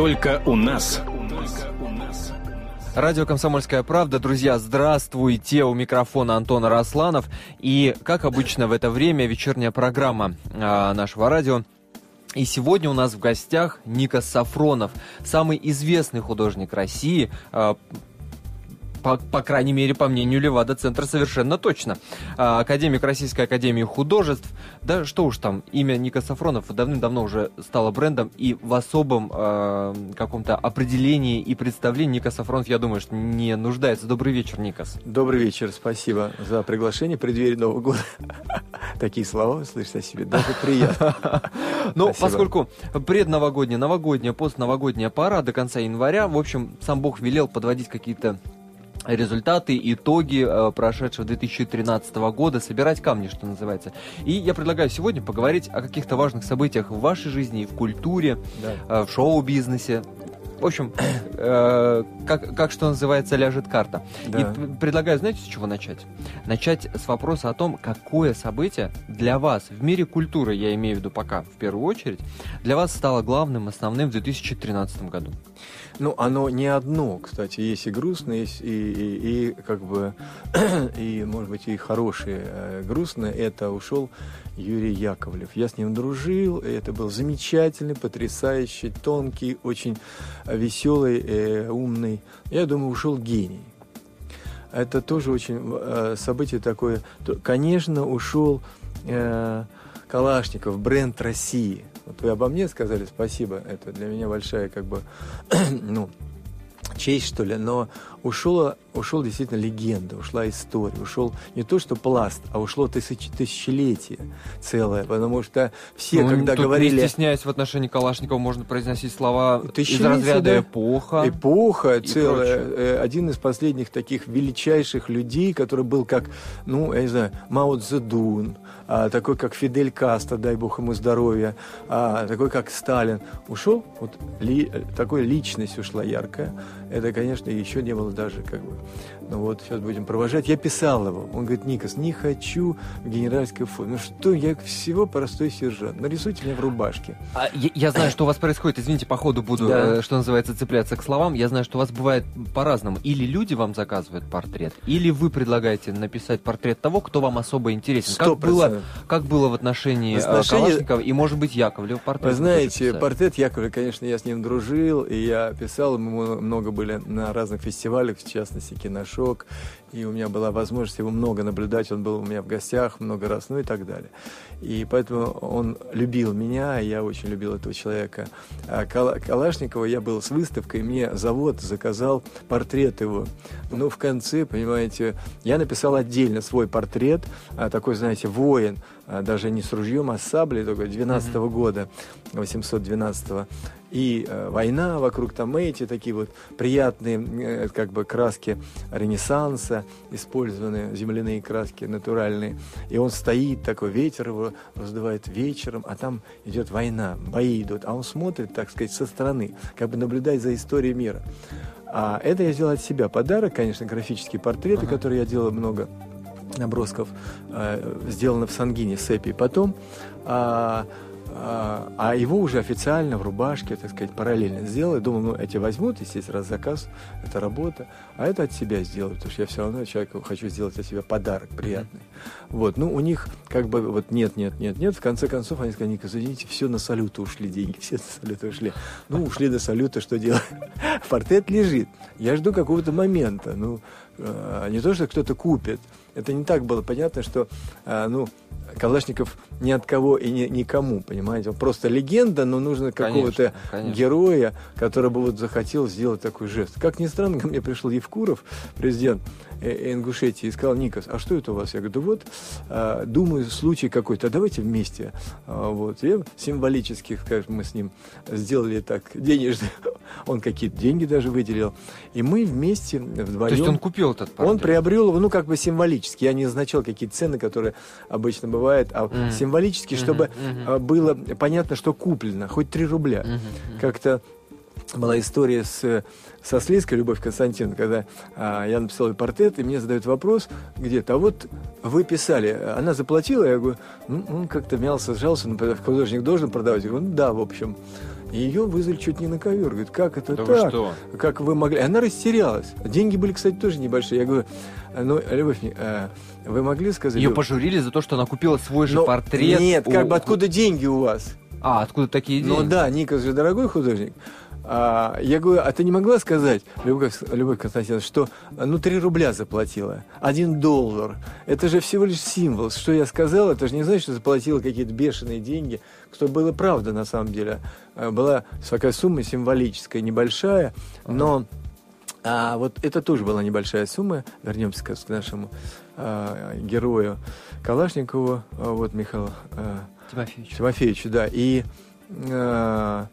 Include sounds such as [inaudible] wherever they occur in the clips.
Только у нас. Радио «Комсомольская правда». Друзья, здравствуйте! У микрофона Антон Росланов. И, как обычно, в это время вечерняя программа а, нашего радио и сегодня у нас в гостях Никас Сафронов, самый известный художник России, а, по, по крайней мере, по мнению Левада-центра, совершенно точно. А, академик Российской Академии Художеств. Да что уж там, имя Ника Сафронов давным-давно уже стало брендом, и в особом э, каком-то определении и представлении Ника Сафронов, я думаю, что не нуждается. Добрый вечер, Никас. Добрый вечер, спасибо за приглашение в преддверии Нового года. [laughs] Такие слова слышишь о себе, даже приятно. [laughs] Ну, поскольку предновогодняя, новогодняя, постновогодняя пора до конца января, в общем, сам Бог велел подводить какие-то результаты, итоги э, прошедшего 2013 года, собирать камни, что называется. И я предлагаю сегодня поговорить о каких-то важных событиях в вашей жизни, в культуре, да. э, в шоу-бизнесе. В общем, [clears throat] э, как, как что называется, ляжет карта. Да. И предлагаю, знаете, с чего начать? Начать с вопроса о том, какое событие для вас в мире культуры, я имею в виду пока в первую очередь, для вас стало главным, основным в 2013 году. Ну, оно не одно, кстати, есть и грустное, есть и, и, и как бы, [clears throat] и, может быть, и хорошее. Э, грустное – это ушел Юрий Яковлев. Я с ним дружил, и это был замечательный, потрясающий, тонкий, очень веселый, э, умный. Я думаю, ушел гений. Это тоже очень э, событие такое. Конечно, ушел э, Калашников, бренд России – вот вы обо мне сказали спасибо, это для меня большая как бы, [clears throat] ну, честь, что ли, но ушла, ушел действительно легенда, ушла история, ушел не то что пласт, а ушло тысяч, тысячелетие целое, потому что все, ну, когда говорили... Не стесняясь в отношении Калашникова, можно произносить слова из разряда да? эпоха. Эпоха целая. Прочее. Э, один из последних таких величайших людей, который был как, ну, я не знаю, Мао Цзэдун, а, такой как Фидель Кастро, дай бог ему здоровья, а, такой как Сталин. Ушел, вот ли, такой личность ушла яркая. Это, конечно, еще не было даже как бы ну вот, сейчас будем провожать. Я писал его. Он говорит, Никас, не хочу в генеральской форме. Ну что, я всего простой сержант. Нарисуйте меня в рубашке. А, я, я знаю, что у вас происходит. Извините, по ходу буду, да. э, что называется, цепляться к словам. Я знаю, что у вас бывает по-разному. Или люди вам заказывают портрет, или вы предлагаете написать портрет того, кто вам особо интересен. Как было, как было в отношении, в отношении... Калашникова и, может быть, Яковлева портрет? Вы знаете, портрет Яковлева, конечно, я с ним дружил, и я писал, мы много были на разных фестивалях, в частности, киношоу мешок, и у меня была возможность его много наблюдать, он был у меня в гостях много раз, ну и так далее. И поэтому он любил меня, и я очень любил этого человека. А Калашникова я был с выставкой, мне завод заказал портрет его. Ну, в конце, понимаете, я написал отдельно свой портрет, а, такой, знаете, воин, а, даже не с ружьем, а с саблей, только 12 -го года, 812 -го и э, война вокруг там эти такие вот приятные э, как бы краски Ренессанса, использованные земляные краски натуральные. И он стоит, такой ветер его раздувает вечером, а там идет война, бои идут, а он смотрит, так сказать, со стороны, как бы наблюдает за историей мира. А это я сделал от себя подарок, конечно, графические портреты, ага. которые я делал много набросков, э, сделаны в Сангине, Сепи. Потом а, а, а его уже официально в рубашке, так сказать, параллельно сделал. Я думал, ну, эти возьмут, естественно, раз заказ, это работа, а это от себя сделаю, потому что я все равно человеку хочу сделать от себя подарок приятный. Mm-hmm. Вот, ну, у них как бы вот нет, нет, нет, нет, в конце концов они сказали, Ника, извините, все на салюты ушли деньги, все на салюты ушли. Ну, ушли до салюта, что делать? [laughs] Портрет лежит, я жду какого-то момента, ну, э, не то, что кто-то купит, это не так было понятно, что, э, ну, Калашников ни от кого и ни, никому, понимаете? Он просто легенда, но нужно какого-то героя, который бы вот захотел сделать такой жест. Как ни странно, ко мне пришел Евкуров, президент Ингушетии, и сказал, Никас, а что это у вас? Я говорю, да вот, а, думаю, случай какой-то, а давайте вместе. А, вот. И символически, скажем, мы с ним сделали так денежно. [laughs] Он какие-то деньги даже выделил. И мы вместе вдвоем... То есть он купил этот портрет? Он приобрел его, ну, как бы символически. Я не назначал какие-то цены, которые обычно бывают, а mm. символически, чтобы mm-hmm. было понятно, что куплено. Хоть 3 рубля. Mm-hmm. Как-то была история с, со Слизкой, Любовь Константиновна, когда а, я написал ей портрет, и мне задают вопрос где-то, а вот вы писали, она заплатила, я говорю, ну, он как-то мялся, сжался, ну, художник должен продавать, я говорю, ну, да, в общем. И ее вызвали чуть не на ковер. Говорит, как это Да вы так? что? Как вы могли? Она растерялась. Деньги были, кстати, тоже небольшие. Я говорю, ну, Любовь, э, вы могли сказать... Ее Любовь, пожурили за то, что она купила свой же ну, портрет. Нет, как у- бы откуда деньги у вас? А, откуда такие деньги? Ну да, Никас же дорогой художник. А, я говорю, а ты не могла сказать, Любовь, Любовь Константиновна, что ну 3 рубля заплатила, 1 доллар. Это же всего лишь символ. Что я сказал, это же не значит, что заплатила какие-то бешеные деньги. Что было правда на самом деле. А, Была такая сумма символическая, небольшая, но а, вот это тоже была небольшая сумма. Вернемся к, нашему а, герою Калашникову, а, вот Михаил а, Тимофеевич. Тимофеевичу, да. И э,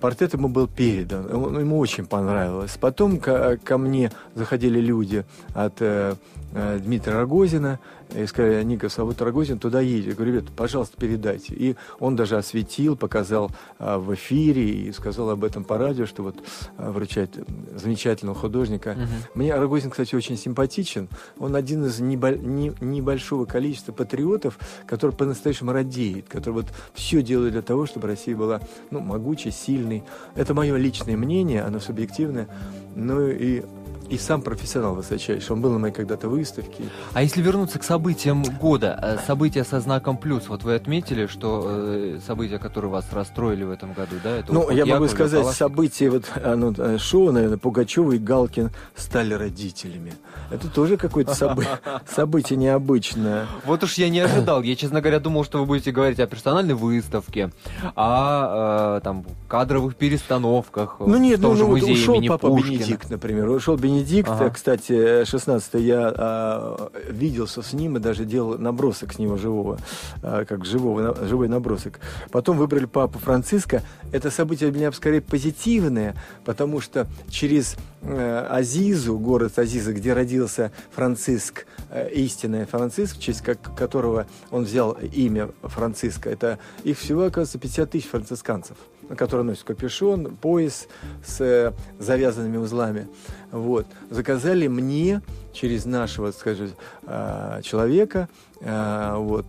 портрет ему был передан. Он- Ему очень понравилось. Потом ко, ко мне заходили люди от э, э, Дмитрия Рогозина и сказали, Никос, а вот Рогозин туда едет. Я говорю, ребята, пожалуйста, передайте. И он даже осветил, показал а, в эфире и сказал об этом по радио, что вот а, вручает замечательного художника. Мгм. Мне Рогозин, кстати, очень симпатичен. Он один из небо- не- небольшого количества патриотов, который по-настоящему радеет, который вот все делает для того, чтобы Россия была ну, могучей, сильной. Это мое личное мнение, оно субъективное. Ну и, и сам профессионал высочайший. Он был на моей когда-то выставке. А если вернуться к событиям года, э, события со знаком плюс, вот вы отметили, что э, события, которые вас расстроили в этом году, да? Это Ну, я могу Яковлева, сказать, Калашникова. события, вот э, шоу, наверное, Пугачева и Галкин стали родителями. Это тоже какое-то собы- [laughs] событие необычное. Вот уж я не ожидал. Я, честно говоря, думал, что вы будете говорить о персональной выставке, о там кадровых перестановках. Ну нет, ну, ну вот ушел папа. Бенедикт, например. Ушел Бенедикт, Ага. э, кстати, 16 я а, виделся с ним и даже делал набросок с него живого, а, как живого, на- живой набросок. Потом выбрали папу Франциска. Это событие для меня скорее позитивное, потому что через э, Азизу, город Азиза, где родился Франциск, э, истинный Франциск, в честь как- которого он взял имя Франциска, это их всего, оказывается, 50 тысяч францисканцев которые носят капюшон, пояс с э, завязанными узлами. Вот. Заказали мне через нашего, скажем, э, человека, э, вот,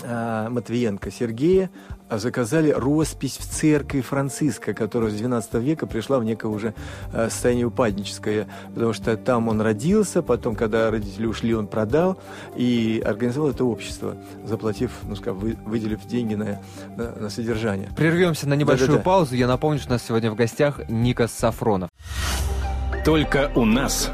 Матвиенко Сергея, заказали роспись в церкви Франциска, которая с 12 века пришла в некое уже э, состояние упадническое, потому что там он родился, потом, когда родители ушли, он продал и организовал это общество, заплатив, ну, скажем, вы- выделив деньги на, на, на содержание. Прервемся на небольшую Да-да-да. паузу. Я напомню, что у нас сегодня в гостях Никас Сафронов. Только у нас.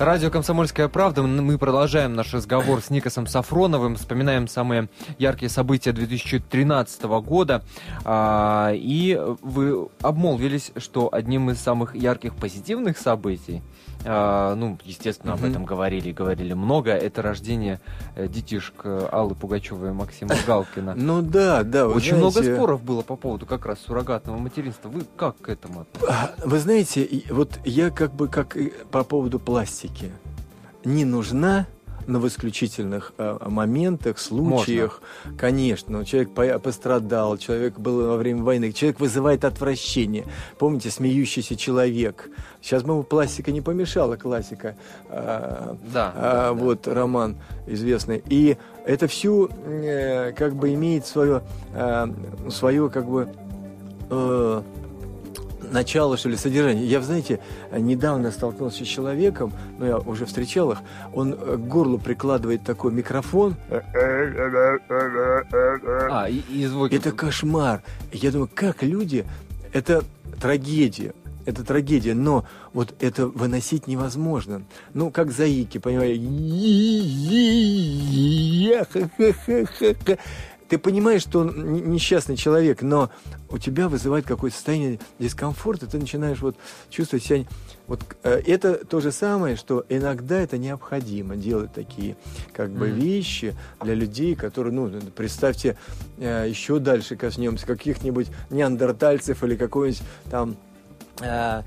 Радио «Комсомольская правда». Мы продолжаем наш разговор с Никосом Сафроновым. Вспоминаем самые яркие события 2013 года. А, И вы обмолвились, что одним из самых ярких позитивных событий, а, ну, естественно, об Мгм. этом говорили и говорили много, это рождение э, детишек э, Аллы Пугачевой и Максима Галкина. [laughs] Ну да, да. Очень много споров было по поводу как раз суррогатного материнства. Вы как к этому относитесь? а, Вы знаете, вот я как бы как по поводу пластики. Не нужна, но в исключительных э, моментах, случаях, конечно, ну, человек по- пострадал, человек был во время войны, человек вызывает отвращение. Помните, смеющийся человек. Сейчас бы ему пластика не помешала, классика. А, Да, а, да, да. вот роман известный. И это все э, как бы имеет свое, э, свое как бы э, начало, что ли, содержание. Я, знаете, недавно столкнулся с человеком, ну, я уже встречал их, он э, к горлу прикладывает такой микрофон. А, и, и звуки. Это кошмар. Я думаю, как люди... Это трагедия. Это трагедия, но вот это выносить невозможно. Ну, как заики, понимаете? Ты понимаешь, что он несчастный человек, но у тебя вызывает какое-то состояние дискомфорта, ты начинаешь вот чувствовать себя... Вот э, это то же самое, что иногда это необходимо делать такие как бы Мгм. вещи для людей, которые, ну, представьте, э, еще дальше коснемся каких-нибудь неандертальцев или какого-нибудь там э,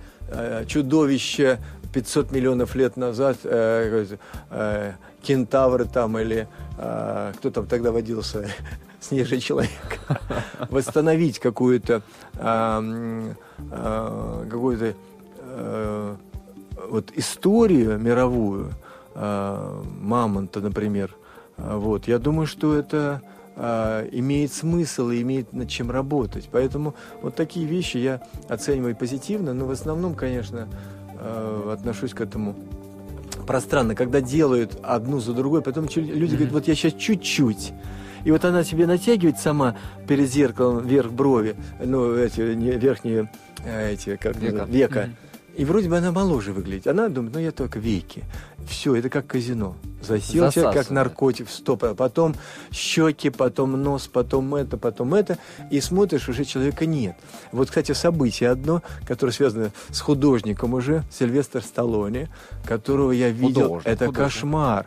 чудовище 500 миллионов лет назад, э, э, кентавры там или э, кто там тогда водился, снежный человек, [laughs] восстановить какую-то м, а, какую-то э, вот историю мировую а, мамонта, например. Вот, я думаю, что это э, имеет смысл и имеет над чем работать. Поэтому вот такие вещи я оцениваю позитивно, но в основном, конечно, э, отношусь к этому пространно, когда делают одну за другой, потом люди mm-hmm. говорят, вот я сейчас чуть-чуть. И вот она себе натягивает сама перед зеркалом вверх брови, ну, эти верхние, э, эти, как века. века. Mm-hmm. И вроде бы она моложе выглядит. Она думает, ну я только веки. Все, это как казино. Засел человек, как наркотик, стоп. А потом щеки, потом нос, потом это, потом это. И смотришь, уже человека нет. Вот, кстати, событие одно, которое связано с художником уже, Сильвестр Сталлоне, которого я видел. Художник, это художник. кошмар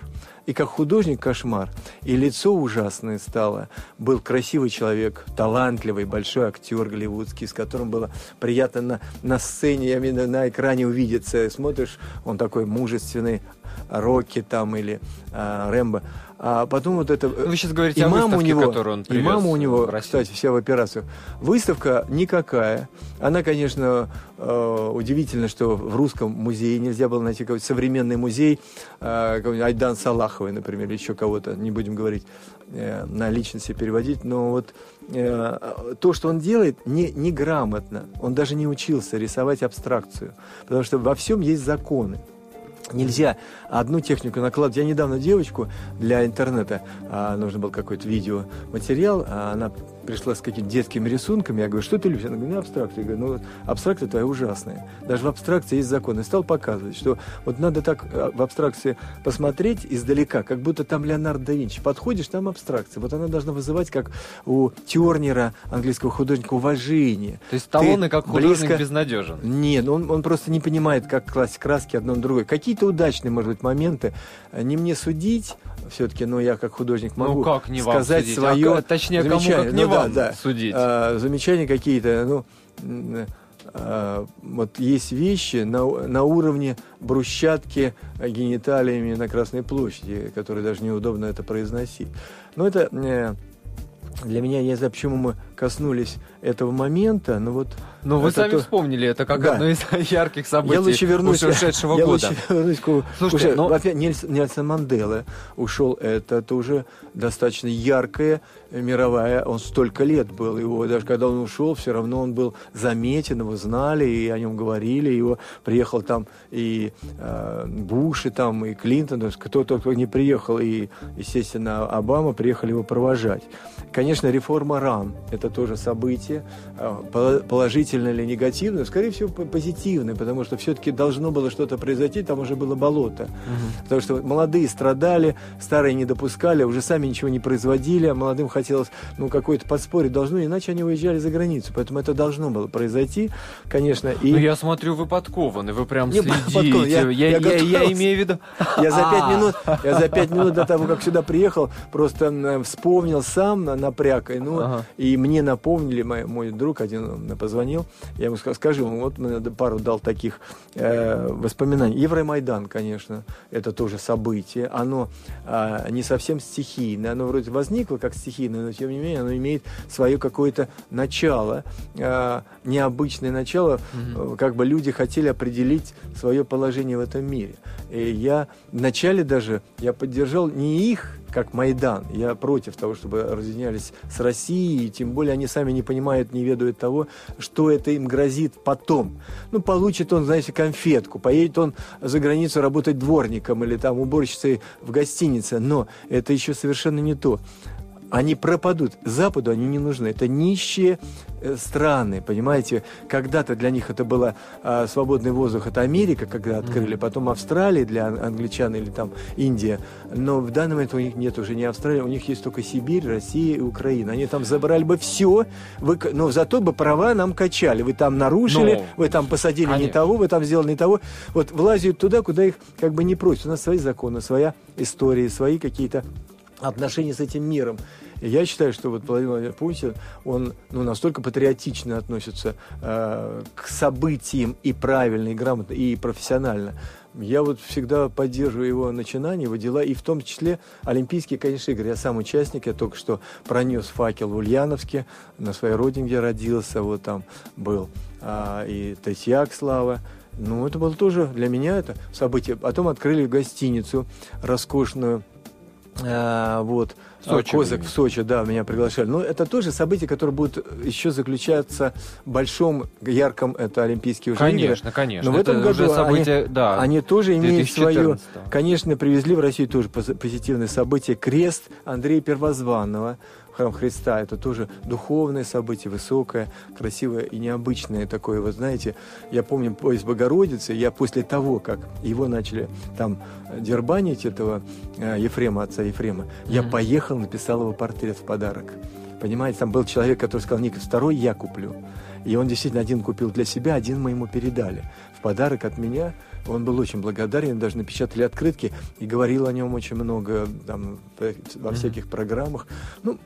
и как художник кошмар, и лицо ужасное стало. Был красивый человек, талантливый, большой актер голливудский, с которым было приятно на, на сцене, я имею на экране увидеться. Смотришь, он такой мужественный, Рокки там или а, Рэмбо. А потом вот это... Вы сейчас говорите и о выставке, у него, которую он привез И мама у него, кстати, вся в операцию. Выставка никакая. Она, конечно, э, удивительно, что в русском музее нельзя было найти какой-то современный музей, э, Айдан Салаховой, например, или еще кого-то, не будем говорить, э, на личности переводить, но вот э, то, что он делает, не, неграмотно. Он даже не учился рисовать абстракцию, потому что во всем есть законы. Нельзя одну технику накладывать. Я недавно девочку для интернета, а, нужно был какой-то видеоматериал, а она пришла с какими-то детскими рисунками. Я говорю, что ты любишь? Она говорит, ну, абстракция. Я говорю, ну, абстракция твоя ужасная. Даже в абстракции есть закон. И стал показывать, что вот надо так а, в абстракции посмотреть издалека, как будто там Леонардо да Винчи. Подходишь, там абстракция. Вот она должна вызывать, как у Тернера, английского художника, уважение. То есть Сталлоне как художник близко... безнадежен? Нет, он, он просто не понимает, как класть краски одно на другое. Какие-то удачные, может быть, моменты. Не мне судить, все-таки, но я как художник ну, могу ну, как не сказать судить? свое... А, точнее, кому как не ну, вам да, да. судить? А, замечания какие-то, ну... А, вот есть вещи на, на уровне брусчатки гениталиями на Красной площади, которые даже неудобно это произносить. Но это э, для меня, я не знаю, почему мы коснулись этого момента, но вот... Но вы сами то... вспомнили это как да. одно из [laughs] ярких событий я лучше вернусь, ушедшего я года. Лучше вернусь к... Слушайте, но... Опять Нельсон, Мандела ушел, это, это уже достаточно яркая мировая, он столько лет был, его даже когда он ушел, все равно он был заметен, его знали, и о нем говорили, его приехал там и э, Буш, и там, и Клинтон, то есть кто только не приехал, и, естественно, Обама приехали его провожать. Конечно, реформа РАН, это тоже событие, а, положительное или негативное, скорее всего, позитивное, потому что все-таки должно было что-то произойти, там уже было болото. Угу. Потому что молодые страдали, старые не допускали, уже сами ничего не производили, а молодым хотелось, ну, какое-то подспорье должно, иначе они уезжали за границу. Поэтому это должно было произойти, конечно. И... Ну, я смотрю, вы подкованы, вы прям не, [laughs] следите. Я, я, я, я, я имею в виду... Я за пять [laughs] а. минут, я за пять минут до того, как сюда приехал, просто вспомнил сам, напряг, ну, ага. и мне напомнили, мой, мой друг один позвонил, я ему сказал, скажи, вот мне пару дал таких э, воспоминаний. Евромайдан, конечно, это тоже событие, оно э, не совсем стихийное, оно вроде возникло как стихийное, но тем не менее оно имеет свое какое-то начало, э, необычное начало, mm-hmm. как бы люди хотели определить свое положение в этом мире. И я вначале даже, я поддержал не их как Майдан. Я против того, чтобы разъединялись с Россией, и тем более они сами не понимают, не ведают того, что это им грозит потом. Ну, получит он, знаете, конфетку, поедет он за границу работать дворником или там уборщицей в гостинице, но это еще совершенно не то они пропадут. Западу они не нужны. Это нищие э, страны, понимаете? Когда-то для них это было а, свободный воздух, это Америка, когда открыли, потом Австралия для англичан или там Индия. Но в данный момент у них нет уже не Австралии, у них есть только Сибирь, Россия и Украина. Они там забрали бы все, вы, но зато бы права нам качали. Вы там нарушили, но... вы там посадили Конечно. не того, вы там сделали не того. Вот влазят туда, куда их как бы не просят. У нас свои законы, своя история, свои какие-то отношения с этим миром. И я считаю, что вот Владимир Путин, он ну, настолько патриотично относится э, к событиям и правильно, и грамотно, и профессионально. Я вот всегда поддерживаю его начинания, его дела, и в том числе Олимпийские, конечно, игры. Я сам участник, я только что пронес факел в Ульяновске, на своей родине, где родился, вот там был, а, и Татьяк Слава, ну, это было тоже для меня это событие. Потом открыли гостиницу роскошную, а, вот, Сочи Козак в Сочи, да, меня приглашали. Но это тоже событие, которое будет еще заключаться в большом, ярком, это Олимпийские уже игры. Конечно, конечно. Но в этом Это году уже событие, они, да. они тоже имеют свое... 2014. Конечно, привезли в Россию тоже пози- позитивное событие. Крест Андрея Первозванного, храм Христа. Это тоже духовное событие, высокое, красивое и необычное такое. Вот знаете, я помню поезд Богородицы, я после того, как его начали там э, дербанить, этого э, Ефрема, отца Ефрема, я поехал, написал его портрет в подарок. Понимаете, там был человек, который сказал, Ник, второй я куплю. И он действительно один купил для себя, один мы ему передали. В подарок от меня он был очень благодарен, даже напечатали открытки и говорил о нем очень много там, в- во всяких программах. Ну,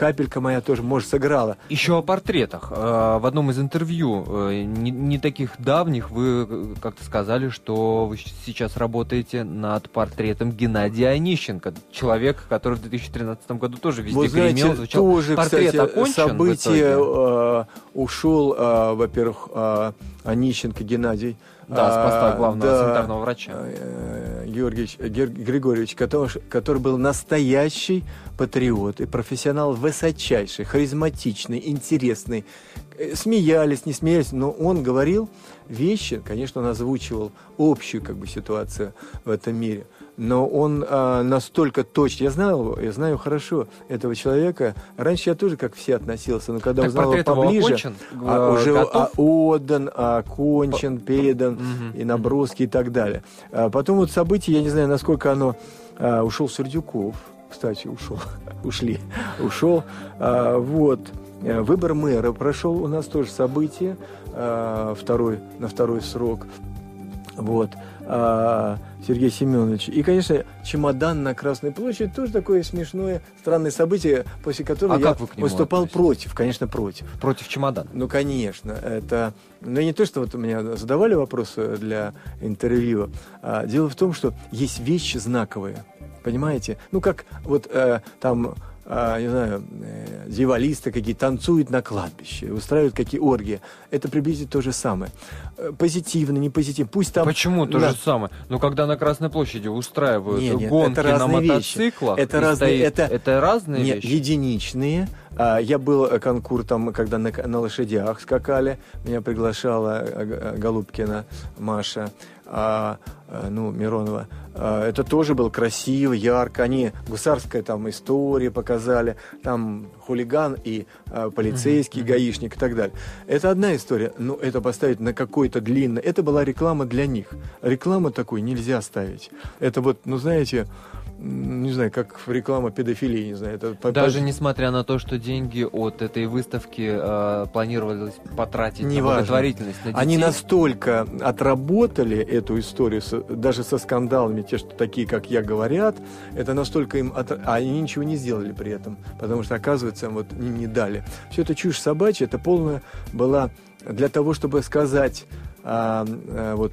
капелька моя тоже, может, сыграла. Еще о портретах. Э, В одном из интервью, э, не, не таких давних, вы э, как-то сказали, что вы сейчас работаете над портретом Геннадия Онищенко, человека, который в 2013 году тоже везде Вы знаете, гремел, звучал. тоже, Портрет кстати, окончен событие э, ушел, э, во-первых, э, Онищенко Геннадий. Да, с поста А, главного да, санитарного врача. э, Георгиевич, Гер- Григорьевич, который, который был настоящий патриот и профессионал высочайший, харизматичный, интересный. Э, Смеялись, не смеялись, но он говорил вещи, конечно, он озвучивал общую как бы ситуацию в этом мире, но он а, настолько точно, я знал его, я знаю хорошо этого человека. Раньше я тоже как все относился, но когда Так узнал его поближе, окончен? а, Э, уже готов? а, отдан, окончен, передан Мгм. и наброски и так далее. А потом вот событие, я не знаю, насколько оно а, ушел Сердюков, кстати, ушел, [laughs] ушли, ушел. А, вот Э, выбор мэра прошел у нас тоже событие а, второй на второй срок. Вот. А, Сергей Семенович. И, конечно, чемодан на Красной площади тоже такое смешное, странное событие, после которого А я выступал относитесь? против, конечно, против. Против чемодана. Ну, конечно, это... Ну, не то, что вот у меня задавали вопросы для интервью. А дело в том, что есть вещи знаковые, понимаете? Ну, как вот э, там, не знаю, э, дьяволисты какие танцуют на кладбище, устраивают какие оргии. Это приблизительно то же самое. Э, Позитивно, не позитивно. Пусть там... Почему то Да. же самое? Ну, когда на Красной площади устраивают Не, не, гонки это на вещи. мотоциклах, Это разные- стоит- это- разные Нет, вещи. единичные. А, Я был э, конкур там, когда на, на лошадях скакали. Меня приглашала Голубкина Маша, а, э, ну, Миронова. А, Это тоже было красиво, ярко. Они гусарская там история показали. Там хулиган и а, полицейский, гаишник и так далее. Это одна история. Но это поставить на какой-то длинный... Это была реклама для них. Реклама такой нельзя ставить. Это вот, ну, знаете... Не знаю, как реклама педофилии, не знаю. Это Даже по- несмотря на то, что деньги от этой выставки э, планировалось потратить на Неважно. благотворительность на детей, Они настолько отработали эту историю, даже со скандалами, те, что такие, как я, говорят, это настолько им... от- А они ничего не сделали при этом, потому что, оказывается, вот не, не дали. Все это чушь собачья, это полная была для того, чтобы сказать, а, а, вот,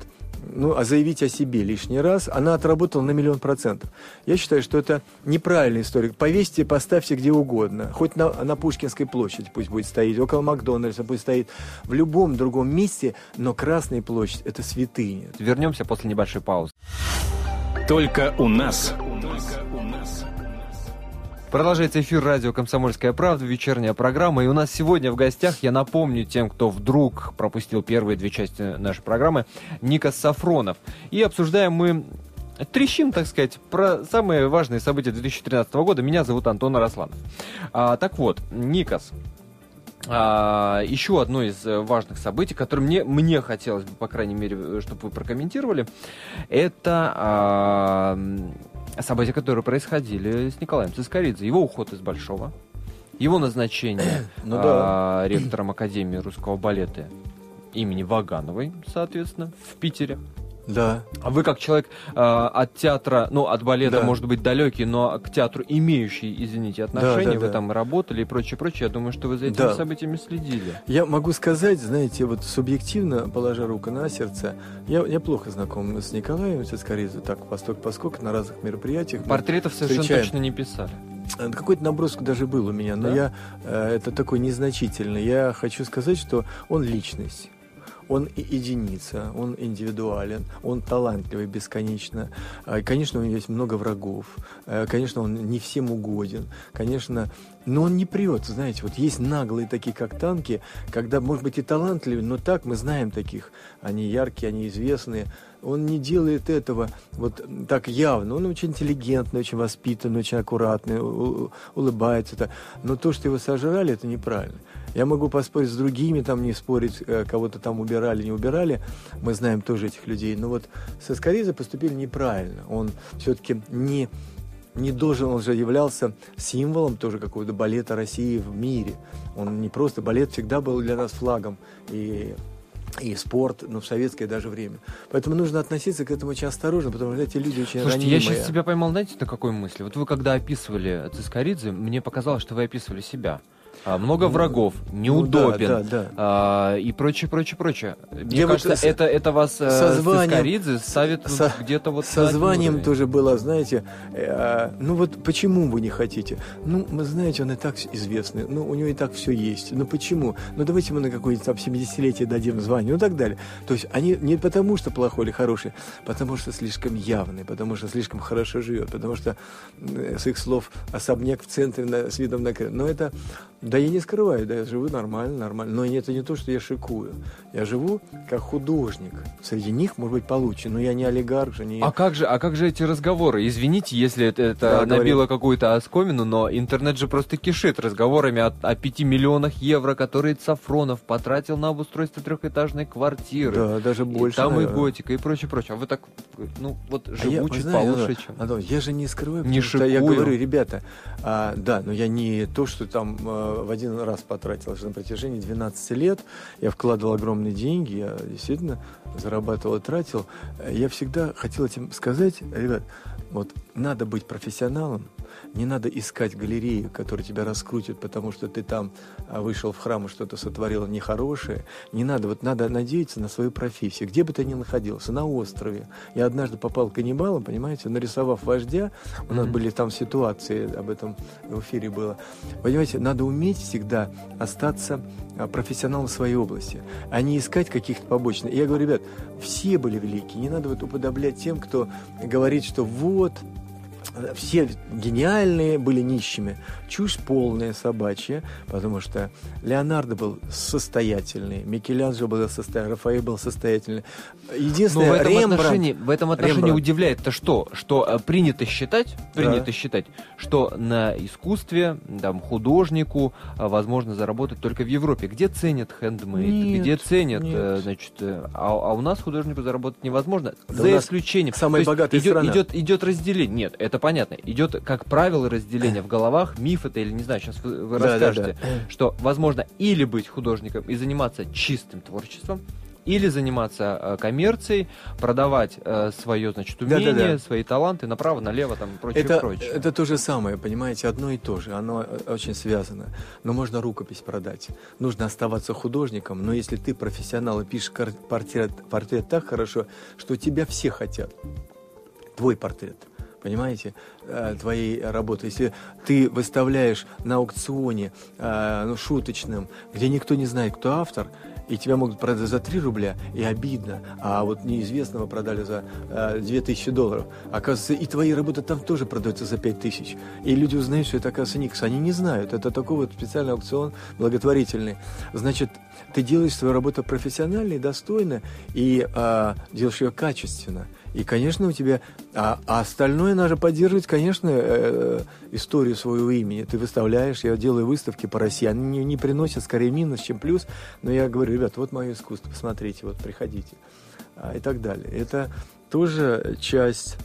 ну, а заявить о себе лишний раз, она отработала на миллион процентов. Я считаю, что это неправильная история. Повесьте, поставьте где угодно. Хоть на, на Пушкинской площади пусть будет стоять, около Макдональдса пусть стоит, в любом другом месте, но Красная площадь – это святыня. Вернемся после небольшой паузы. Только у нас. Только у нас. Продолжается эфир радио «Комсомольская правда», вечерняя программа. И у нас сегодня в гостях, я напомню тем, кто вдруг пропустил первые две части нашей программы, Никас Сафронов. И обсуждаем мы трещим, так сказать, про самые важные события 2013 года. Меня зовут Антон Арасланов. А, так вот, Никас, а, еще одно из важных событий, которое мне, мне хотелось бы, по крайней мере, чтобы вы прокомментировали, это а, события, которые происходили с Николаем Цискоридзе. Его уход из Большого, его назначение [clears throat] Ну а, ректором Академии русского балета имени Вагановой, соответственно, в Питере. Да. А вы как человек э, от театра, ну, от балета, Да. может быть, далекий, но к театру имеющий, извините, отношения, да, вы да. там работали и прочее, прочее, я думаю, что вы за этими Да. событиями следили. Я могу сказать, знаете, вот субъективно, положа руку на сердце, я, я плохо знаком с Николаем Цискоридзе, так, посток поскольку на разных мероприятиях. Портретов совершенно встречаем. точно не писали. Э, Какой-то набросок даже был у меня, но Да? я э, это такой незначительный. Я хочу сказать, что он личность. Он единица, он индивидуален, он талантливый бесконечно. А, конечно, у него есть много врагов. А, конечно, он не всем угоден. Конечно, но он не прет, знаете, вот есть наглые такие, как танки, когда, может быть, и талантливый, но так мы знаем таких. Они яркие, они известные. Он не делает этого вот так явно. Он очень интеллигентный, очень воспитанный, очень аккуратный, улыбается. Но то, что его сожрали, это неправильно. Я могу поспорить с другими, там не спорить, э, кого-то там убирали, не убирали. Мы знаем тоже этих людей. Но вот со Скоризой поступили неправильно. Он все-таки не не должен, он же являлся символом тоже какого-то балета России в мире. Он не просто, балет всегда был для нас флагом. И и спорт, ну, в советское даже время. Поэтому нужно относиться к этому очень осторожно, потому что эти люди очень Слушайте, ранимые. я сейчас себя поймал, знаете, на какой мысли? Вот вы когда описывали Цискоридзе, мне показалось, что вы описывали себя. А, много ну, врагов, неудобен ну, да, да, да. А, и прочее, прочее, прочее. Мне Я кажется, вот, это, это вас э, со званием, ставит со, где-то вот... Со званием тоже было, знаете, э, ну вот почему вы не хотите? Ну, вы знаете, он и так известный, ну, у него и так все есть. Ну, почему? Ну, давайте мы на какое-нибудь там 70-летие дадим звание, ну, так далее. То есть они не потому, что плохой или хороший, потому что слишком явный, потому что слишком хорошо живет, потому что, с их слов, особняк в центре на, с видом на. Но это да я не скрываю, да, я живу нормально, нормально. Но это не то, что я шикую. Я живу как художник. Среди них, может быть, получше, но я не олигарх же. Не... А как же, а как же эти разговоры? Извините, если это, это да, набило какую-то оскомину, но интернет же просто кишит разговорами о, о 5 миллионах евро, которые Цафронов потратил на обустройство трехэтажной квартиры. Да, даже больше. И там наверное. и готика, и прочее, прочее. А вы так, ну, вот живу а я, чуть знаете, получше, чем... Антон, я же не скрываю, не шикую. я говорю, ребята, а, да, но я не то, что там а, в один раз потратил на протяжении 12 лет. Я вкладывал огромные деньги, я действительно зарабатывал и тратил. Я всегда хотел этим сказать, ребят, вот надо быть профессионалом, не надо искать галерею, которая тебя раскрутит, потому что ты там а, вышел в храм и что-то сотворил нехорошее. Не надо, вот надо надеяться на свою профессию, где бы ты ни находился, на острове. Я однажды попал к каннибалам, понимаете, нарисовав вождя, у нас mm-hmm. были там ситуации, об этом в эфире было. Понимаете, надо уметь всегда остаться а, профессионалом своей области, а не искать каких-то побочных. И я говорю, ребят, все были великие, не надо вот уподоблять тем, кто говорит, что вот, все гениальные были нищими. Чушь полная собачья, потому что Леонардо был состоятельный, Микеланджело был состоятельный, Рафаэль был состоятельный. Единственное, Но в этом Рембрандт, отношении, в этом отношении Рембрандт. удивляет-то что? Что э, принято считать, принято да. считать, что на искусстве, там, художнику э, возможно заработать только в Европе. Где ценят хендмейд, где ценят, нет. Э, значит, а, а у нас художнику заработать невозможно, да за исключением. Самая богатая идет, страна. Идет, идет разделение. Нет, это понятно. Идет, как правило, разделение в головах, миф это или не знаю, сейчас вы, вы да, расскажете, да, да. что возможно или быть художником и заниматься чистым творчеством, или заниматься э, коммерцией, продавать э, свое, значит, умение, да, да, да. свои таланты направо, налево, там, прочее, это, прочее. Это то же самое, понимаете, одно и то же, оно э, очень связано. Но можно рукопись продать. Нужно оставаться художником, но если ты профессионал и пишешь портрет, портрет так хорошо, что тебя все хотят, твой портрет – понимаете, э, твоей работы. Если ты выставляешь на аукционе э, ну, шуточным, где никто не знает, кто автор, и тебя могут продать за 3 рубля, и обидно, а вот неизвестного продали за э, 2000 долларов. Оказывается, и твои работы там тоже продаются за 5000. И люди узнают, что это, оказывается, Никс. Они не знают. Это такой вот специальный аукцион благотворительный. Значит, ты делаешь свою работу профессионально и достойно, и э, делаешь ее качественно. И, конечно, у тебя... А, а остальное надо поддерживать, конечно, э, историю своего имени. Ты выставляешь, я делаю выставки по России. Они не, не приносят скорее минус, чем плюс. Но я говорю, ребят, вот мое искусство, посмотрите, вот приходите. А, и так далее. Это тоже часть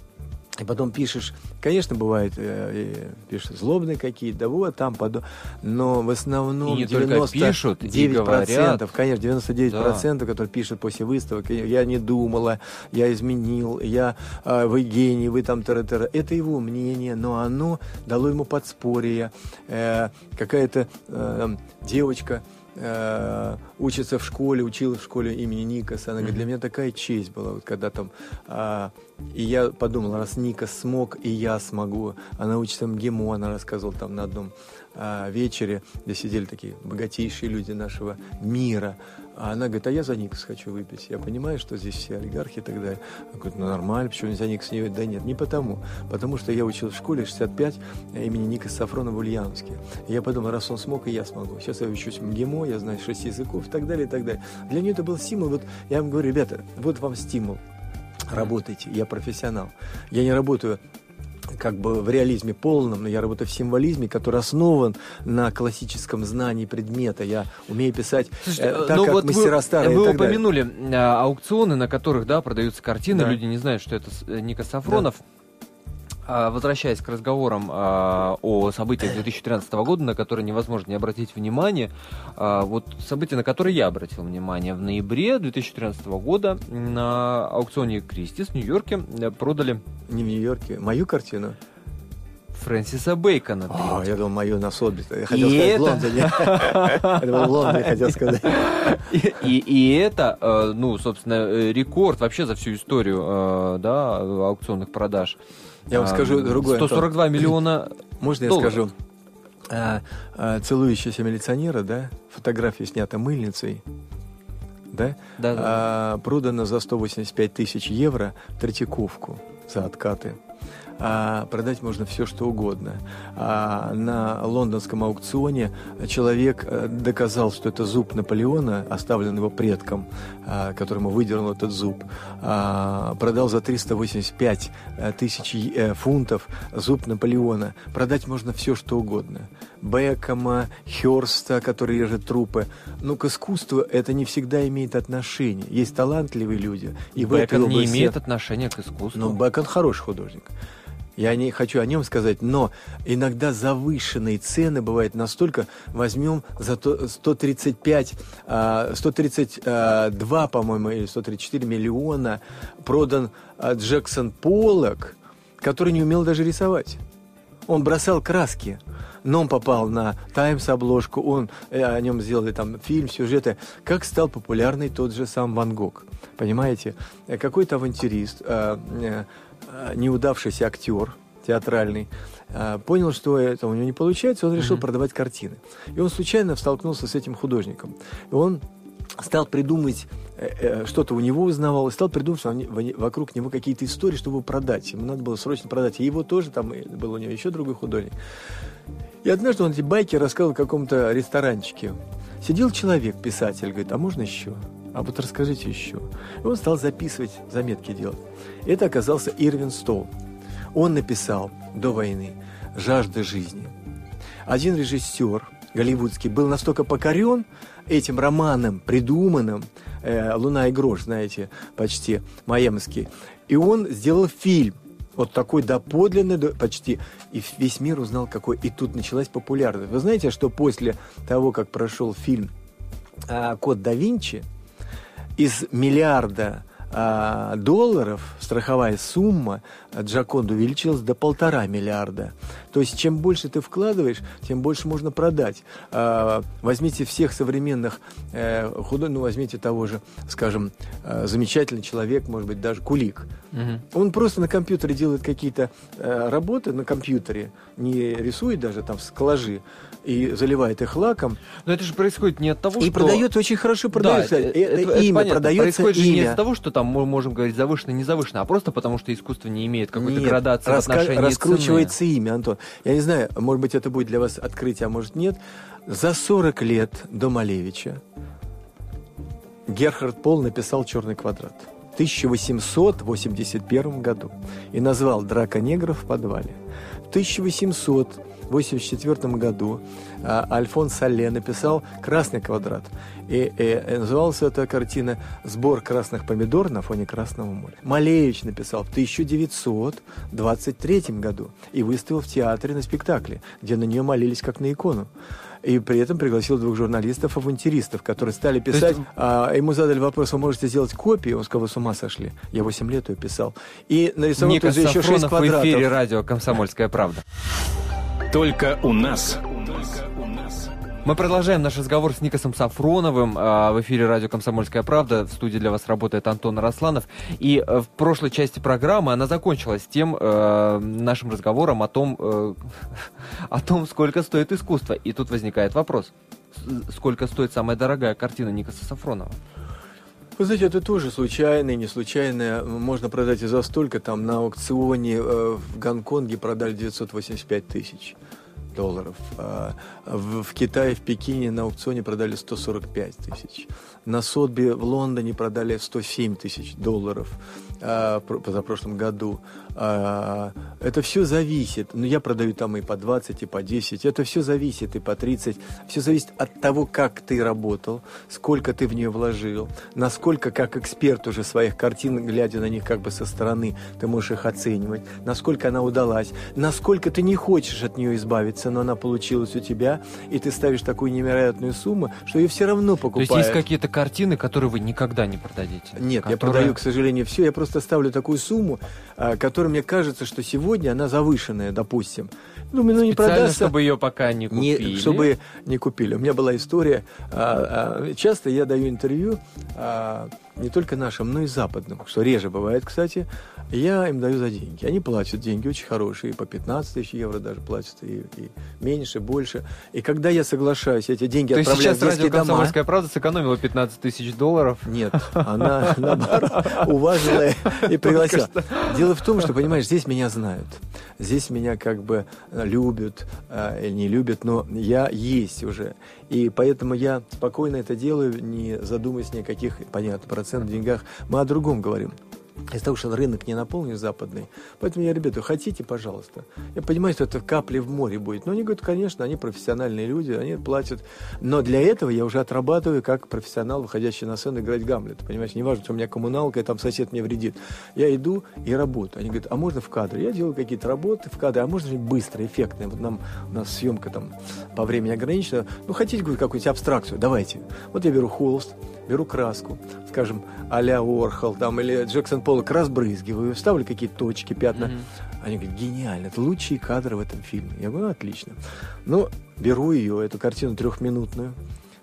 и потом пишешь, конечно, бывает, э, пишешь злобные какие-то, да вот там, подо... но в основном и не 99%, пишут, и говорят. конечно, 99%, да. которые пишут после выставок, я не думала, я изменил, я э, вы гений, вы там тара -тара. Это его мнение, но оно дало ему подспорье. Э, какая-то э, девочка э, учится в школе, училась в школе имени Никаса. Она говорит, для меня такая честь была, вот когда там... Э, и я подумал, раз Никас смог, и я смогу. Она учится МГИМО, она рассказывала там на одном а, вечере, где сидели такие богатейшие люди нашего мира. А она говорит, а я за Никс хочу выпить. Я понимаю, что здесь все олигархи и так далее. Она говорит, ну нормально, почему за Никс не выпить? Да нет, не потому. Потому что я учился в школе 65 имени Ника Сафрона в Ульяновске. И я подумал, раз он смог, и я смогу. Сейчас я учусь в МГИМО, я знаю шесть языков и так далее, и так далее. Для нее это был стимул. Вот я вам говорю, ребята, вот вам стимул работайте, я профессионал. Я не работаю как бы в реализме полном, но я работаю в символизме, который основан на классическом знании предмета. Я умею писать Слушайте, э, так, ну как вот мастера вы, старые. Вы упомянули далее. аукционы, на которых да, продаются картины. Да. Люди не знают, что это э, Ника Сафронов. Да. А, возвращаясь к разговорам а, о событиях 2013 года, на которые невозможно не обратить внимание, а, вот событие, на которое я обратил внимание, в ноябре 2013 года на аукционе Кристис в Нью-Йорке э, продали... Не в Нью-Йорке, мою картину? Фрэнсиса Бейкона. О, я думал, мою на Сотбис. Я хотел и сказать это... в Лондоне. Это в Лондоне, хотел сказать. [laughs] И это, э, ну, собственно, э, рекорд вообще за всю историю аукционных продаж. Я вам скажу другое. 142 миллиона Можно я скажу? А, а, целующиеся милиционера, да, фотография снята мыльницей, да, да, да. А, продана за 185 тысяч евро Третьяковку за откаты а продать можно все, что угодно. А на лондонском аукционе человек э, доказал, что это зуб Наполеона, оставлен его предком, а, которому выдернул этот зуб, а, продал за 385 э, тысяч э, фунтов зуб Наполеона. Продать можно все, что угодно. Бекома, Херста, который режет трупы. Но к искусству это не всегда имеет отношение. Есть талантливые люди. И Бекон не имеет отношения к искусству. Но Бекон хороший художник. Я не хочу о нем сказать, но иногда завышенные цены бывают настолько, возьмем за 135, 132, по-моему, или 134 миллиона продан а, Джексон Поллок, который не умел даже рисовать. Он бросал краски, но он попал на Таймс обложку, он, э, о нем сделали там фильм, сюжеты. Как стал популярный тот же сам Ван Гог. Понимаете? Э, какой-то авантюрист, Э, неудавшийся актер театральный, э, понял, что это у него не получается, он решил mm-hmm. продавать картины. И он случайно столкнулся с этим художником. И он стал придумывать, э, что-то у него узнавал, и стал придумывать вокруг него какие-то истории, чтобы продать. Ему надо было срочно продать. И его тоже, там был у него еще другой художник. И однажды он эти байки рассказывал в каком-то ресторанчике. Сидел человек, писатель, говорит, а можно еще? А вот расскажите еще. И он стал записывать, заметки делать. Это оказался Ирвин Стоун. Он написал до войны «Жажда жизни». Один режиссер голливудский был настолько покорен этим романом, придуманным, э, «Луна и грош», знаете, почти, майамский, и он сделал фильм, вот такой доподлинный, почти, и весь мир узнал, какой, и тут началась популярность. Вы знаете, что после того, как прошел фильм э, «Код да Винчи», из миллиарда а, долларов страховая сумма Джаконда увеличилась до полтора миллиарда. То есть, чем больше ты вкладываешь, тем больше можно продать. А, возьмите всех современных э, художников, ну, возьмите того же, скажем, э, замечательный человек, может быть, даже Кулик. Угу. Он просто на компьютере делает какие-то э, работы на компьютере, не рисует даже там с коллажи, и заливает их лаком. Но это же происходит не от того, и что... И продается очень хорошо, продается. Да, это, это, это имя, понятно. продается происходит имя. не от того, что там мы можем говорить завышено, не завышено, а просто потому, что искусство не имеет какой-то Нет, градации раска- в отношении раскручивается цены. имя, Антон. Я не знаю, может быть, это будет для вас открытие, а может нет. За 40 лет до Малевича Герхард Пол написал «Черный квадрат». В 1881 году и назвал «Драка негров в подвале». В 1800 1984 году а, Альфонс Салле написал «Красный квадрат». И, и, и называлась эта картина «Сбор красных помидор на фоне Красного моря». Малевич написал в 1923 году и выставил в театре на спектакле, где на нее молились как на икону и при этом пригласил двух журналистов-авантюристов, которые стали писать. Есть... А, ему задали вопрос, вы можете сделать копии? Он сказал, вы с ума сошли. Я 8 лет ее писал. И нарисовал Ника тут же еще 6 квадратов. в эфире радио «Комсомольская правда». Только у нас. Мы продолжаем наш разговор с Никосом Сафроновым. А, в эфире радио «Комсомольская правда». В студии для вас работает Антон Росланов. И э, в прошлой части программы она закончилась тем э, нашим разговором о том, э, [laughs] о том, сколько стоит искусство. И тут возникает вопрос. Сколько стоит самая дорогая картина Никоса Сафронова? Вы знаете, это тоже случайное, не случайное. Можно продать и за столько. Там на аукционе э, в Гонконге продали 985 тысяч долларов. А в, Китае, в Пекине на аукционе продали 145 тысяч. На Сотбе в Лондоне продали 107 тысяч долларов позапрошлом году. А, это все зависит. Ну, я продаю там и по 20, и по 10. Это все зависит, и по 30. Все зависит от того, как ты работал, сколько ты в нее вложил, насколько, как эксперт уже своих картин, глядя на них как бы со стороны, ты можешь их оценивать, насколько она удалась, насколько ты не хочешь от нее избавиться, но она получилась у тебя, и ты ставишь такую невероятную сумму, что ее все равно покупают. То есть есть какие-то картины, которые вы никогда не продадите? Нет, которые... я продаю, к сожалению, все. Я просто ставлю такую сумму, а, которая мне кажется, что сегодня она завышенная, допустим. Думаю, ну не продастся. чтобы ее пока не купили. Не, чтобы не купили. У меня была история. А, а, часто я даю интервью не только нашим, но и западным, что реже бывает, кстати. Я им даю за деньги. Они платят деньги очень хорошие, по 15 тысяч евро даже платят, и, и меньше, больше. И когда я соглашаюсь эти деньги То отправлять сейчас радио «Комсомольская правда» сэкономила 15 тысяч долларов? Нет, она, наоборот, уважила и пригласила. Дело в том, что, понимаешь, здесь меня знают. Здесь меня как бы любят э, или не любят, но я есть уже. И поэтому я спокойно это делаю, не задумываясь ни о каких, понятно, процентах, деньгах. Мы о другом говорим из-за того, что рынок не наполнен западный. Поэтому я, ребята, хотите, пожалуйста. Я понимаю, что это капли в море будет. Но они говорят, конечно, они профессиональные люди, они платят. Но для этого я уже отрабатываю как профессионал, выходящий на сцену, играть Гамлет. Понимаете, не важно, что у меня коммуналка, и там сосед мне вредит. Я иду и работаю. Они говорят, а можно в кадре? Я делаю какие-то работы в кадре, а можно же быстро, эффектно. Вот нам, у нас съемка там по времени ограничена. Ну, хотите какую-нибудь абстракцию? Давайте. Вот я беру холст, беру краску, скажем, а-ля Орхол там, или Джексон Поллок, разбрызгиваю, ставлю какие-то точки, пятна. Mm-hmm. Они говорят, гениально, это лучшие кадры в этом фильме. Я говорю, «Ну, отлично. Ну, беру ее, эту картину трехминутную,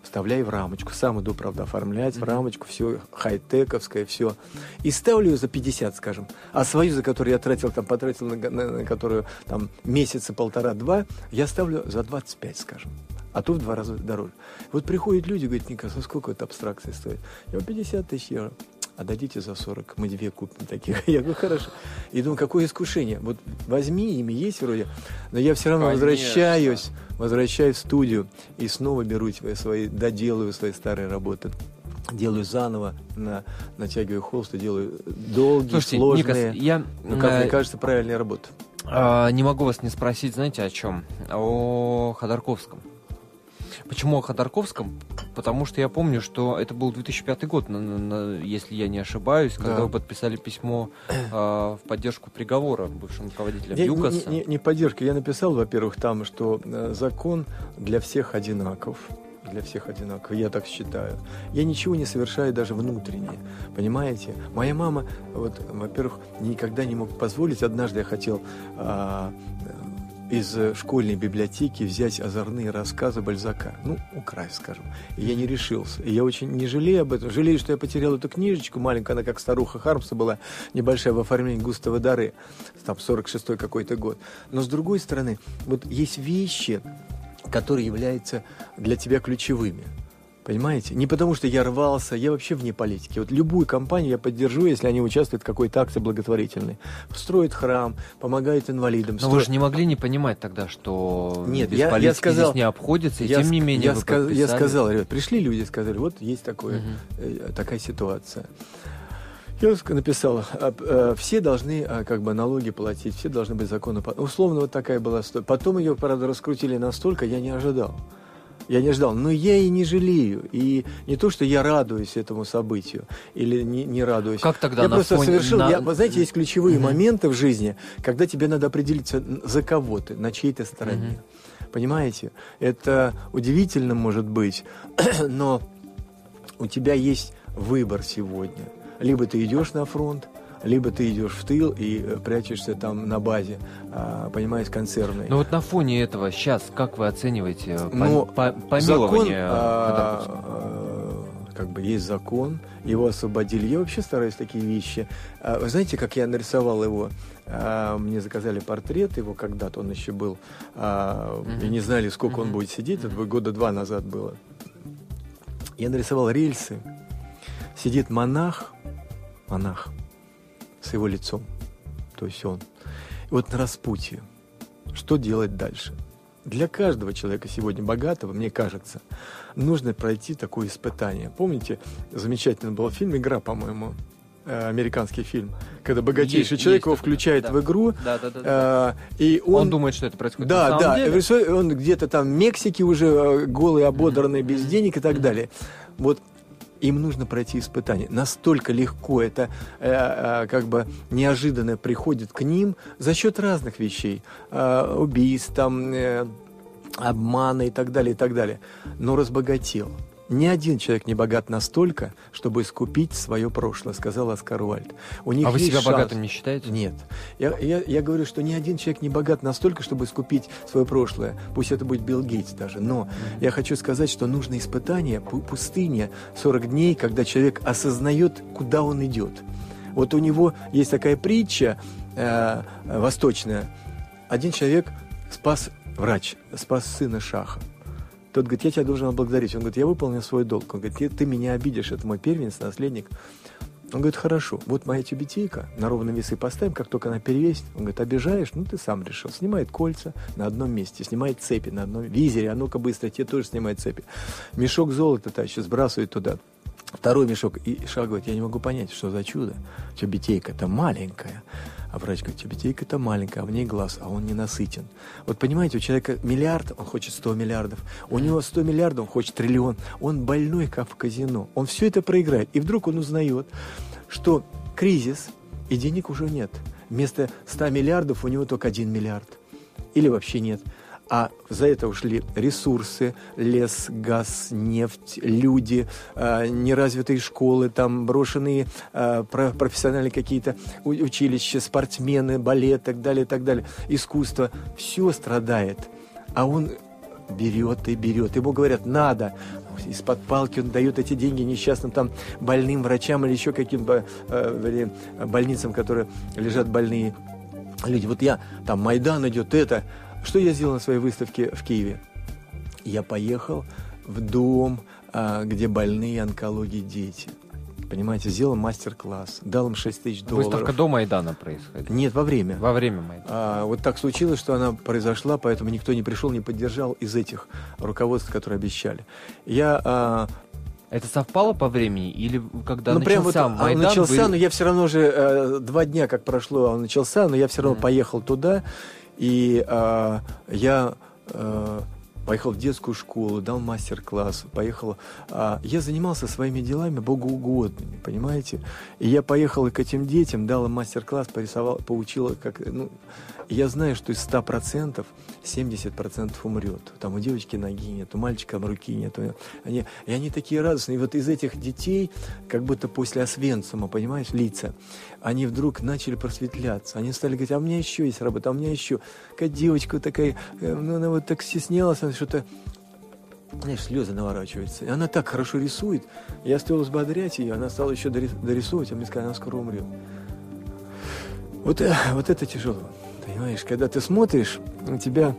вставляю в рамочку. Сам иду, правда, оформлять mm-hmm. в рамочку, все хай-тековское, все. И ставлю ее за 50, скажем. А свою, за которую я тратил, там, потратил на, на, на которую там месяца полтора-два, я ставлю за 25, скажем а то в два раза дороже. Вот приходят люди, говорят, Никас, а сколько это абстракция стоит? Я говорю, 50 тысяч евро. А дадите за 40, мы две купим таких. [laughs] Я говорю, хорошо. И думаю, какое искушение. Вот возьми, ими есть вроде, но я все равно Конечно. возвращаюсь, возвращаюсь в студию и снова беру свои, свои, доделаю свои старые работы делаю заново, на, натягиваю холст и делаю долгие, Слушайте, сложные, Никас, я, ну, как э, мне кажется, правильная работа. Э, не могу вас не спросить, знаете, о чем? О Ходорковском. Почему о Ходорковском? Потому что я помню, что это был 2005 год, на, на, если я не ошибаюсь, когда да. вы подписали письмо э, в поддержку приговора бывшим руководителям не, ЮКОСа. Не, не, не поддержка. Я написал, во-первых, там, что э, закон для всех одинаков для всех одинаково, я так считаю. Я ничего не совершаю даже внутренне, понимаете? Моя мама, вот, во-первых, никогда не мог позволить, однажды я хотел а, из э, школьной библиотеки взять озорные рассказы Бальзака. Ну, украсть, скажем. И я не решился. И я очень не жалею об этом. Жалею, что я потерял эту книжечку. Маленькая, она как старуха Хармса была, небольшая в оформлении Густава Дары. Там 46-й какой-то год. Но с другой стороны, вот есть вещи, которые являются для тебя ключевыми. Понимаете? Не потому, что я рвался, я вообще вне политики. Вот любую компанию я поддержу, если они участвуют в какой-то акции благотворительной. Строят храм, помогают инвалидам. Но строят... вы же не могли не понимать тогда, что Нет, без я, политики я сказал, здесь не обходится, и я, тем не менее я, вы ска- я сказал, ребят, пришли люди, сказали, вот есть такое, угу. э, такая ситуация. Я написал, а, а, все должны а, как бы налоги платить, все должны быть законно. Условно вот такая была. Потом ее, правда, раскрутили настолько, я не ожидал я не ждал. Но я и не жалею. И не то, что я радуюсь этому событию или не, не радуюсь. Как тогда? Я просто фоне... совершил... На... Я, вы знаете, есть ключевые mm-hmm. моменты в жизни, когда тебе надо определиться, за кого ты, на чьей-то стороне. Mm-hmm. Понимаете? Это удивительно может быть, [clears throat] но у тебя есть выбор сегодня. Либо ты идешь на фронт, либо ты идешь в тыл и э, прячешься там на базе, а, понимаешь, консервной. Но вот на фоне этого сейчас как вы оцениваете э, Ну, по- по- помилование? Ходорковского? а, как бы есть закон, его освободили. Я вообще стараюсь такие вещи. А, Вы знаете, как я нарисовал его? Мне заказали портрет его когда-то, он еще был. И не знали, сколько он будет сидеть. Это года два назад было. Я нарисовал рельсы. Сидит монах, монах, с его лицом. То есть он. И вот на распутье. Что делать дальше? Для каждого человека сегодня богатого, мне кажется, нужно пройти такое испытание. Помните, замечательный был фильм «Игра», по-моему, э, американский фильм, когда богатейший Есть, человек есть его включает да. в игру, Да, да, да. да. э, и он, он, думает, что это происходит да, на самом да, деле. он где-то там в Мексике уже э, голый, ободранный, без денег и так далее. Вот им нужно пройти испытание. Настолько легко это э, э, как бы неожиданно приходит к ним за счет разных вещей. Э, убийств, там, э, обмана и так далее, и так далее. Но разбогател. Ни один человек не богат настолько, чтобы искупить свое прошлое, сказал Оскар Уальд. У них а вы себя шанс. богатым не считаете? Нет. Я, я, я говорю, что ни один человек не богат настолько, чтобы искупить свое прошлое. Пусть это будет Билл Гейтс даже. Но я хочу сказать, что нужно испытание, пу- пустыня, 40 дней, когда человек осознает, куда он идет. Вот у него есть такая притча э, восточная. Один человек спас, врач, спас сына Шаха. Тот говорит, я тебя должен отблагодарить. Он говорит, я выполнил свой долг. Он говорит, ты, ты меня обидишь, это мой первенец, наследник. Он говорит, хорошо, вот моя тюбетейка, на ровном весы поставим, как только она перевесит. Он говорит, обижаешь? Ну, ты сам решил. Снимает кольца на одном месте, снимает цепи на одном визере, а ну-ка быстро, те тоже снимает цепи. Мешок золота тащит, сбрасывает туда. Второй мешок. И Шах говорит, я не могу понять, что за чудо. Тюбетейка-то маленькая. А врач говорит, тюбетейка-то маленькая, а в ней глаз, а он не насытен. Вот понимаете, у человека миллиард, он хочет 100 миллиардов. У него 100 миллиардов, он хочет триллион. Он больной, как в казино. Он все это проиграет. И вдруг он узнает, что кризис, и денег уже нет. Вместо 100 миллиардов у него только 1 миллиард. Или вообще нет. А за это ушли ресурсы, лес, газ, нефть, люди, э, неразвитые школы, там брошенные э, про- профессиональные какие-то училища, спортсмены, балет, так далее, так далее, искусство. Все страдает. А он берет и берет. Ему говорят, надо. Из-под палки он дает эти деньги несчастным там больным врачам или еще каким-то э, больницам, которые лежат больные люди. Вот я, там Майдан идет, это. Что я сделал на своей выставке в Киеве? Я поехал в дом, а, где больные онкологии дети. Понимаете, сделал мастер-класс, дал им 6 тысяч долларов. Выставка до Майдана происходит. Нет, во время. Во время Майдана. А, вот так случилось, что она произошла, поэтому никто не пришел, не поддержал из этих руководств, которые обещали. Я а, Это совпало по времени или когда ну, прям вот начался он Майдан? начался, вы- но я все равно же э, два дня как прошло, а он начался, но я все равно Мгм. поехал туда, и э, я э, поехал в детскую школу, дал мастер-класс, поехал. а, я занимался своими делами богоугодными, понимаете? И я поехал к этим детям, дал им мастер-класс, порисовал, поучил, их как, ну, и я знаю, что из 100% 70% умрет. Там у девочки ноги нет, у мальчика руки нет. Они, и они такие радостные. И вот из этих детей, как будто после Освенцима, понимаешь, лица, они вдруг начали просветляться. Они стали говорить, а у меня еще есть работа, а у меня еще. Какая девочка такая, э, ну, она вот так стеснялась, что-то знаешь, слезы наворачиваются. И она так хорошо рисует. Я стал взбодрять ее, она стала еще дорис- дорисовывать, а мне сказали, она скоро умрет. Вот, э, вот это тяжело. Понимаешь, когда ты смотришь, у тебя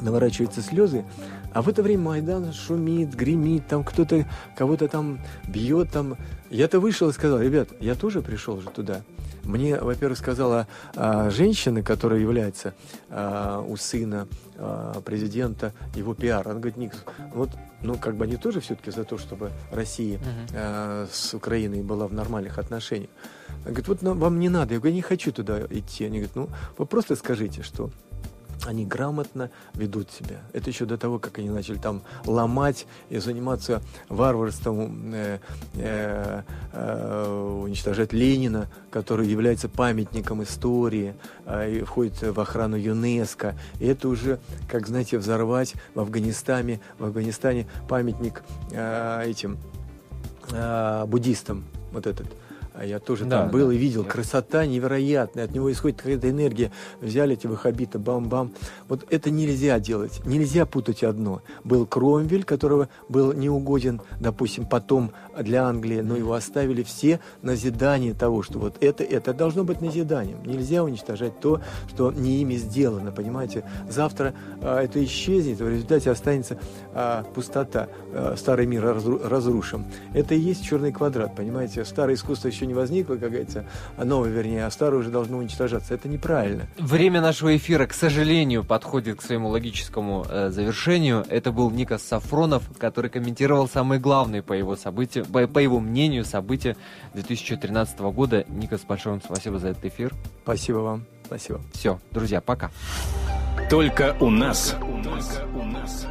наворачиваются слезы, а в это время Майдан шумит, гремит, там кто-то кого-то там бьет. Там. Я-то вышел и сказал, ребят, я тоже пришел же туда. Мне, во-первых, сказала а, женщина, которая является а, у сына а, президента его пиар. Она говорит, Никс, вот, ну, как бы они тоже все-таки за то, чтобы Россия Мгм. а, с Украиной была в нормальных отношениях. Она говорит, вот нам- вам не надо. Я говорю, я не хочу туда идти. Они говорят, ну, вы просто скажите, что они грамотно ведут себя. Это еще до того, как они начали там ломать и заниматься варварством, э, э, э, уничтожать Ленина, который является памятником истории э, и входит в охрану ЮНЕСКо. И это уже, как знаете, взорвать в Афганистане, в Афганистане памятник э, этим э, буддистам, вот этот. А я тоже Да, там был да. и видел. Красота невероятная, от него исходит какая-то энергия. Взяли эти ваххабиты, бам-бам. Вот это нельзя делать, нельзя путать одно. Был Кромвель, которого был неугоден, допустим, потом для Англии, но его оставили все назидание того, что вот это, это должно быть назиданием. Нельзя уничтожать то, что не ими сделано, понимаете. Завтра а, это исчезнет, в результате останется а, пустота. А, старый мир разру- разрушим. Это и есть черный квадрат, понимаете. Старое искусство еще не возникло, как говорится, а новое, вернее, а старое уже должно уничтожаться. Это неправильно. Время нашего эфира, к сожалению, подходит к своему логическому э, завершению. Это был Никас Сафронов, который комментировал самые главные по его события, по, по его мнению, события 2013 года. Никас, большое вам спасибо за этот эфир. Спасибо вам. Спасибо. Все, друзья, пока. Только у нас. Только у нас.